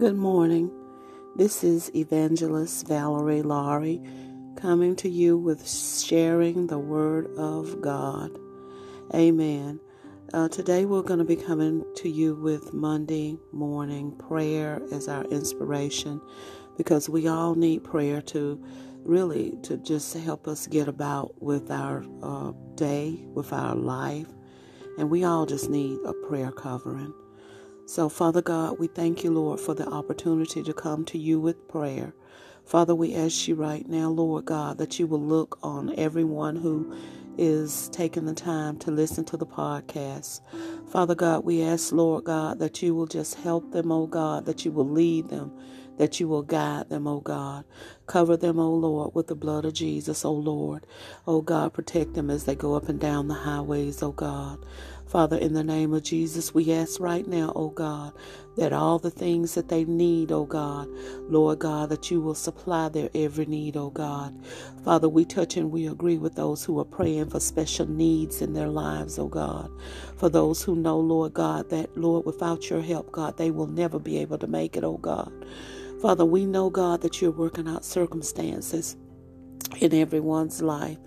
Good morning. This is Evangelist Valerie Laurie coming to you with sharing the Word of God. Amen. Uh, today we're going to be coming to you with Monday morning prayer as our inspiration because we all need prayer to really to just help us get about with our uh, day, with our life, and we all just need a prayer covering. So, Father God, we thank you, Lord, for the opportunity to come to you with prayer. Father, we ask you right now, Lord God, that you will look on everyone who is taking the time to listen to the podcast. Father God, we ask, Lord God, that you will just help them, oh God, that you will lead them, that you will guide them, oh God. Cover them, oh Lord, with the blood of Jesus, oh Lord. Oh God, protect them as they go up and down the highways, oh God. Father, in the name of Jesus, we ask right now, oh God, that all the things that they need, oh God, Lord God, that you will supply their every need, oh God. Father, we touch and we agree with those who are praying for special needs in their lives, oh God. For those who know, Lord God, that, Lord, without your help, God, they will never be able to make it, oh God. Father, we know, God, that you're working out circumstances in everyone's life.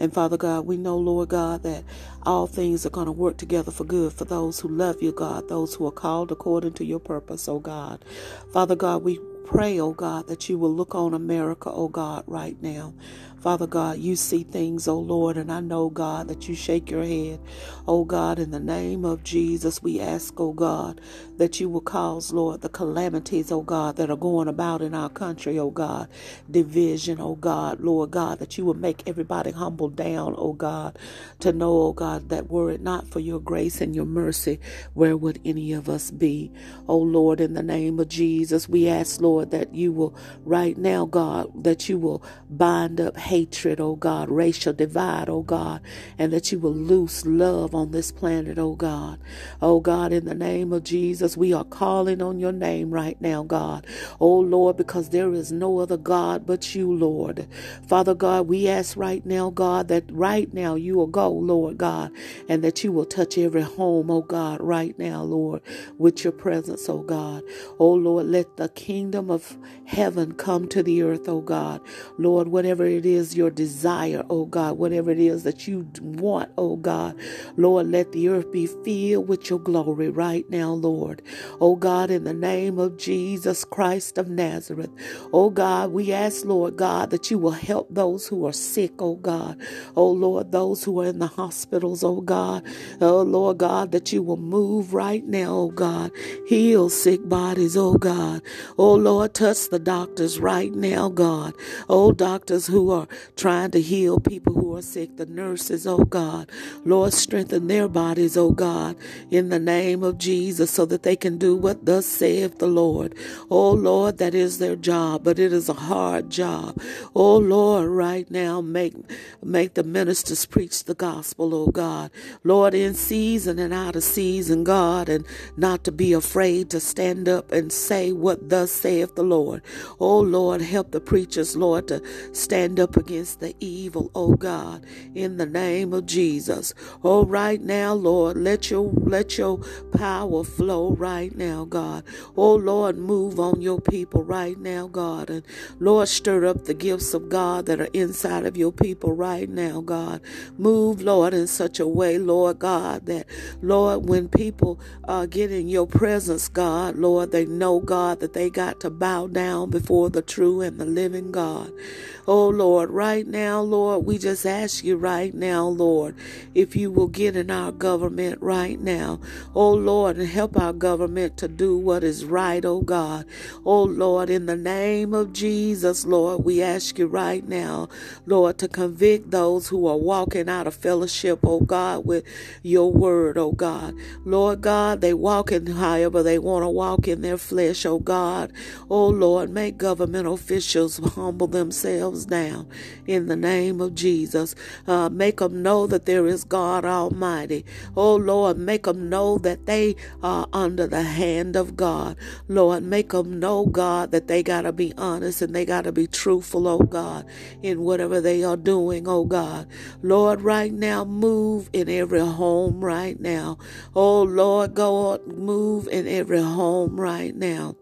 And Father God, we know, Lord God, that all things are going to work together for good for those who love you, God, those who are called according to your purpose, oh God. Father God, we pray, oh God, that you will look on America, oh God, right now. Father God, you see things, oh Lord, and I know, God, that you shake your head. Oh God, in the name of Jesus, we ask, oh God, that you will cause, Lord, the calamities, oh God, that are going about in our country, oh God. Division, oh God, Lord God, that you will make everybody humble down, oh God, to know, oh God, that were it not for your grace and your mercy, where would any of us be? Oh Lord, in the name of Jesus, we ask, Lord, that you will right now, God, that you will bind up hatred, oh God, racial divide, oh God, and that you will loose love on this planet, oh God. Oh God, in the name of Jesus, we are calling on your name right now, God. Oh Lord, because there is no other God but you, Lord. Father God, we ask right now, God, that right now you will go, Lord God, and that you will touch every home, oh God, right now, Lord, with your presence, oh God. Oh Lord, let the kingdom of heaven come to the earth, oh God. Lord, whatever it is is your desire, oh God, whatever it is that you want, oh God. Lord, let the earth be filled with your glory right now, Lord. Oh God, in the name of Jesus Christ of Nazareth. Oh God, we ask, Lord God, that you will help those who are sick, oh God. Oh Lord, those who are in the hospitals, oh God. Oh Lord God, that you will move right now, oh God. Heal sick bodies, oh God. Oh Lord, touch the doctors right now, God. Oh, doctors who are trying to heal people who are sick, the nurses, oh God. Lord, strengthen their bodies, oh God, in the name of Jesus, so that they can do what thus saith the Lord. Oh Lord, that is their job, but it is a hard job. Oh Lord, right now, make make the ministers preach the gospel, oh God. Lord, in season and out of season, God, and not to be afraid to stand up and say what thus saith the Lord. Oh Lord, help the preachers, Lord, to stand up against the evil, oh God, in the name of Jesus. Oh, right now, Lord, let your let your power flow right now, God. Oh Lord, move on your people right now, God. And Lord, stir up the gifts of God that are inside of your people right now, God. Move, Lord, in such a way, Lord God, that Lord, when people uh, get in your presence, God, Lord, they know, God, that they got to bow down before the true and the living God. Oh Lord, right now, Lord, we just ask you right now, Lord, if you will get in our government right now. Oh, Lord, and help our government to do what is right, oh God. Oh, Lord, in the name of Jesus, Lord, we ask you right now, Lord, to convict those who are walking out of fellowship, oh God, with your word, oh God. Lord God, they walk in however they want to walk in their flesh, oh God. Oh, Lord, make government officials humble themselves down in the name of Jesus. Uh, make them know that there is God Almighty. Oh Lord, make them know that they are under the hand of God. Lord, make them know, God, that they got to be honest and they got to be truthful, oh God, in whatever they are doing, oh God. Lord, right now, move in every home right now. Oh Lord, God, move in every home right now.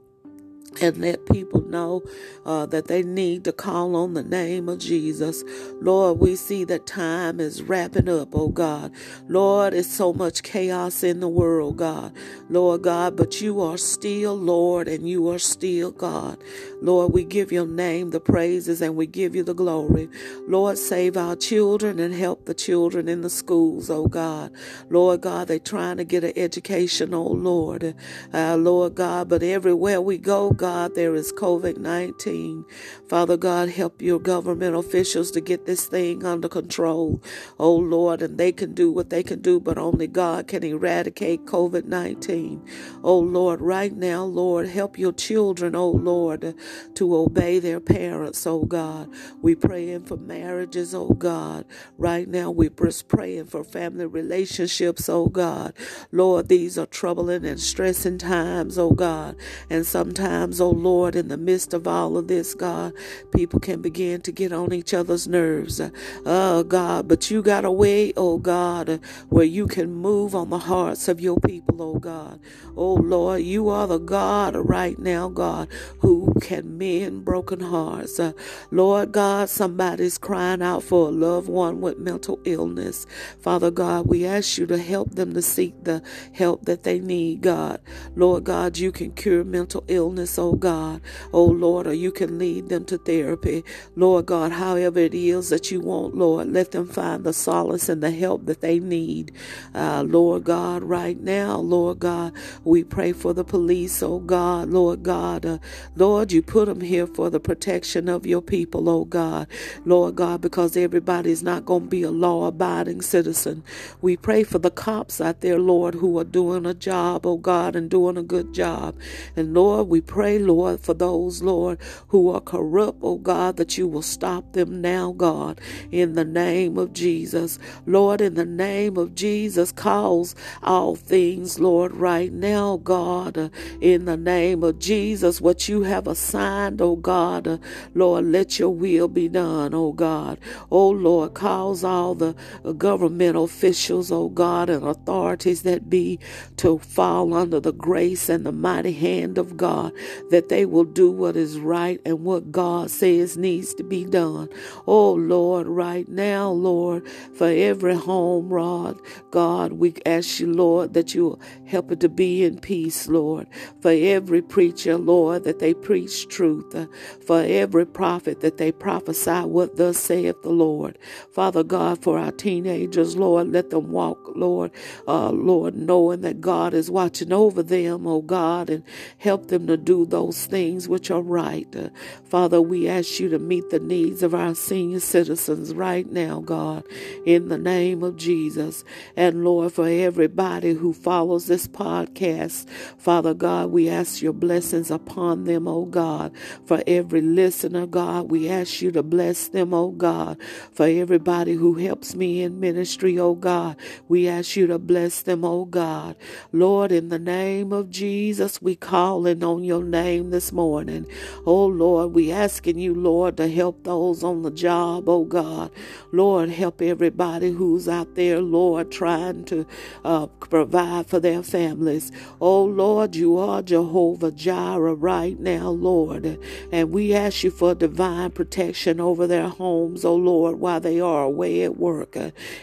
And let people know uh, that they need to call on the name of Jesus. Lord, we see that time is wrapping up, oh God. Lord, it's so much chaos in the world, God. Lord God, but you are still Lord and you are still God. Lord, we give your name the praises and we give you the glory. Lord, save our children and help the children in the schools, oh God. Lord God, they're trying to get an education, oh Lord. Uh, Lord God, but everywhere we go, God, there is COVID 19. Father God, help your government officials to get this thing under control, oh Lord, and they can do what they can do, but only God can eradicate COVID 19. Oh Lord, right now, Lord, help your children, oh Lord to obey their parents, oh God. We praying for marriages, oh God. Right now, we're just praying for family relationships, oh God. Lord, these are troubling and stressing times, oh God. And sometimes, oh Lord, in the midst of all of this, God, people can begin to get on each other's nerves. Oh God, but you got a way, oh God, where you can move on the hearts of your people, oh God. Oh Lord, you are the God right now, God, who can can mend broken hearts. Uh, Lord God, somebody's crying out for a loved one with mental illness. Father God, we ask you to help them to seek the help that they need, God. Lord God, you can cure mental illness, oh God. Oh Lord, or you can lead them to therapy. Lord God, however it is that you want, Lord, let them find the solace and the help that they need. Uh, Lord God, right now, Lord God, we pray for the police, oh God, Lord God. Uh, Lord, you put them here for the protection of your people, oh God. Lord God, because everybody's not going to be a law abiding citizen. We pray for the cops out there, Lord, who are doing a job, oh God, and doing a good job. And Lord, we pray, Lord, for those, Lord, who are corrupt, oh God, that you will stop them now, God, in the name of Jesus. Lord, in the name of Jesus, cause all things, Lord, right now, God, in the name of Jesus, what you have assigned assigned, oh God. Uh, Lord, let your will be done, oh God. Oh Lord, cause all the government officials, oh God, and authorities that be to fall under the grace and the mighty hand of God, that they will do what is right and what God says needs to be done. Oh Lord, right now, Lord, for every home, Rod, God, we ask you, Lord, that you will help it to be in peace, Lord. For every preacher, Lord, that they preach truth uh, for every prophet that they prophesy what thus saith the Lord. Father God, for our teenagers, Lord, let them walk, Lord, uh, Lord, knowing that God is watching over them, oh God, and help them to do those things which are right. Uh, Father, we ask you to meet the needs of our senior citizens right now, God, in the name of Jesus. And Lord, for everybody who follows this podcast, Father God, we ask your blessings upon them, oh God. God. For every listener, God, we ask you to bless them, oh God. For everybody who helps me in ministry, oh God, we ask you to bless them, oh God. Lord, in the name of Jesus, we calling on your name this morning. Oh Lord, we asking you, Lord, to help those on the job, oh God. Lord, help everybody who's out there, Lord, trying to uh, provide for their families. Oh Lord, you are Jehovah Jireh right now, Lord. Lord. And we ask you for divine protection over their homes, oh Lord, while they are away at work.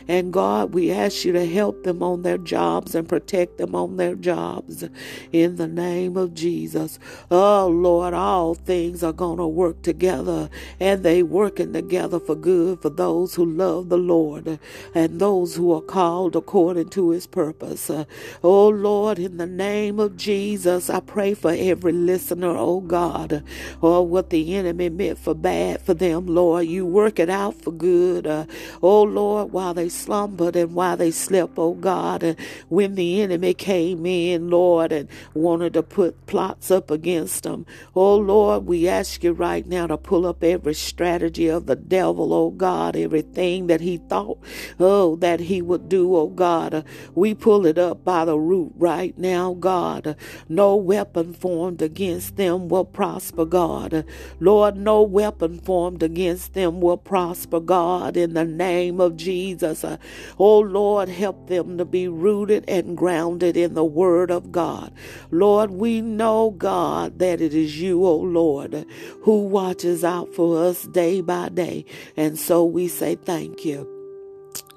And God, we ask you to help them on their jobs and protect them on their jobs in the name of Jesus. Oh Lord, all things are going to work together and they working together for good for those who love the Lord and those who are called according to his purpose. Oh Lord, in the name of Jesus, I pray for every listener, oh God or what the enemy meant for bad for them, Lord. You work it out for good. Uh, oh, Lord, while they slumbered and while they slept, oh God, and when the enemy came in, Lord, and wanted to put plots up against them, oh, Lord, we ask you right now to pull up every strategy of the devil, oh God, everything that he thought, oh, that he would do, oh God. Uh, we pull it up by the root right now, God. Uh, no weapon formed against them will prosper prosper, God. Lord, no weapon formed against them will prosper, God, in the name of Jesus. Oh, Lord, help them to be rooted and grounded in the word of God. Lord, we know, God, that it is you, oh Lord, who watches out for us day by day. And so we say thank you.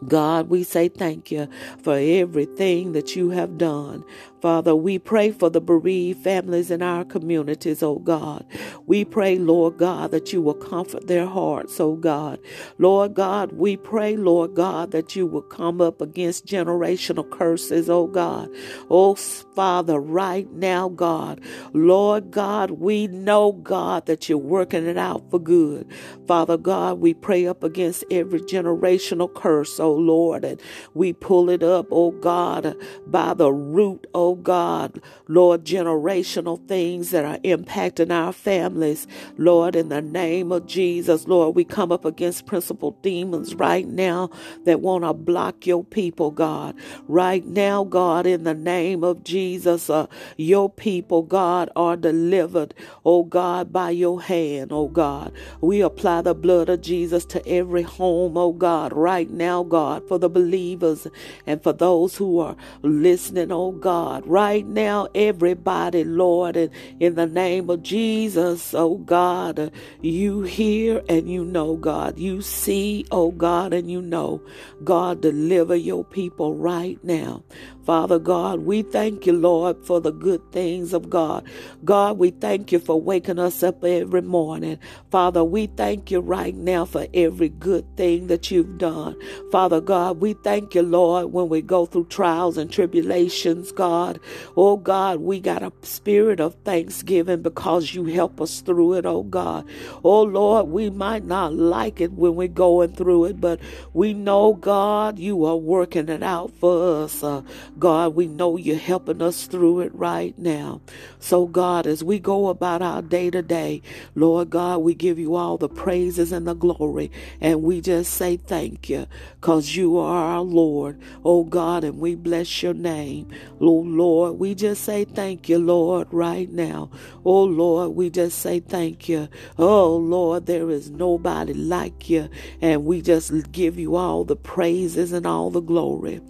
God, we say thank you for everything that you have done. Father, we pray for the bereaved families in our communities, oh God. We pray, Lord God, that you will comfort their hearts, oh God. Lord God, we pray, Lord God, that you will come up against generational curses, oh God. Oh Father, right now, God. Lord God, we know, God, that you're working it out for good. Father God, we pray up against every generational curse, oh Lord, and we pull it up, oh God, by the root, oh oh God, Lord, generational things that are impacting our families. Lord, in the name of Jesus, Lord, we come up against principal demons right now that want to block your people, God. Right now, God, in the name of Jesus, uh, your people, God, are delivered, oh God, by your hand, oh God. We apply the blood of Jesus to every home, oh God, right now, God, for the believers and for those who are listening, oh God. God. Right now, everybody, Lord, and in the name of Jesus, oh God, you hear and you know, God. You see, oh God, and you know. God, deliver your people right now. Father God, we thank you, Lord, for the good things of God. God, we thank you for waking us up every morning. Father, we thank you right now for every good thing that you've done. Father God, we thank you, Lord, when we go through trials and tribulations, God. Oh God, we got a spirit of thanksgiving because you help us through it, oh God. Oh Lord, we might not like it when we're going through it, but we know, God, you are working it out for us. Uh, God, we know you're helping us through it right now. So, God, as we go about our day to day, Lord God, we give you all the praises and the glory. And we just say thank you because you are our Lord, oh God, and we bless your name. Oh Lord, we just say thank you, Lord, right now. Oh Lord, we just say thank you. Oh Lord, there is nobody like you. And we just give you all the praises and all the glory.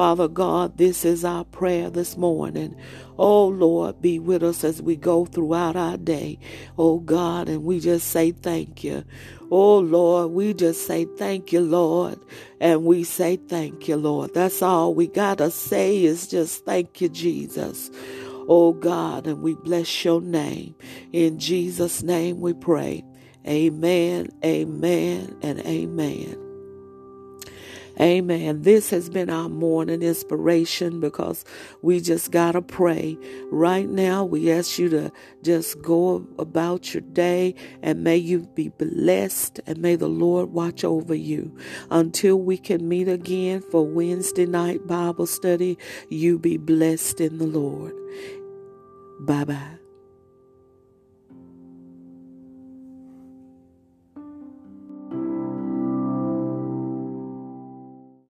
Father God, this is our prayer this morning. Oh Lord, be with us as we go throughout our day. Oh God, and we just say thank you. Oh Lord, we just say thank you, Lord. And we say thank you, Lord. That's all we got to say is just thank you, Jesus. Oh God, and we bless your name. In Jesus' name we pray. Amen, amen, and amen. Amen. This has been our morning inspiration because we just got to pray. Right now, we ask you to just go about your day and may you be blessed and may the Lord watch over you. Until we can meet again for Wednesday night Bible study, you be blessed in the Lord. Bye bye.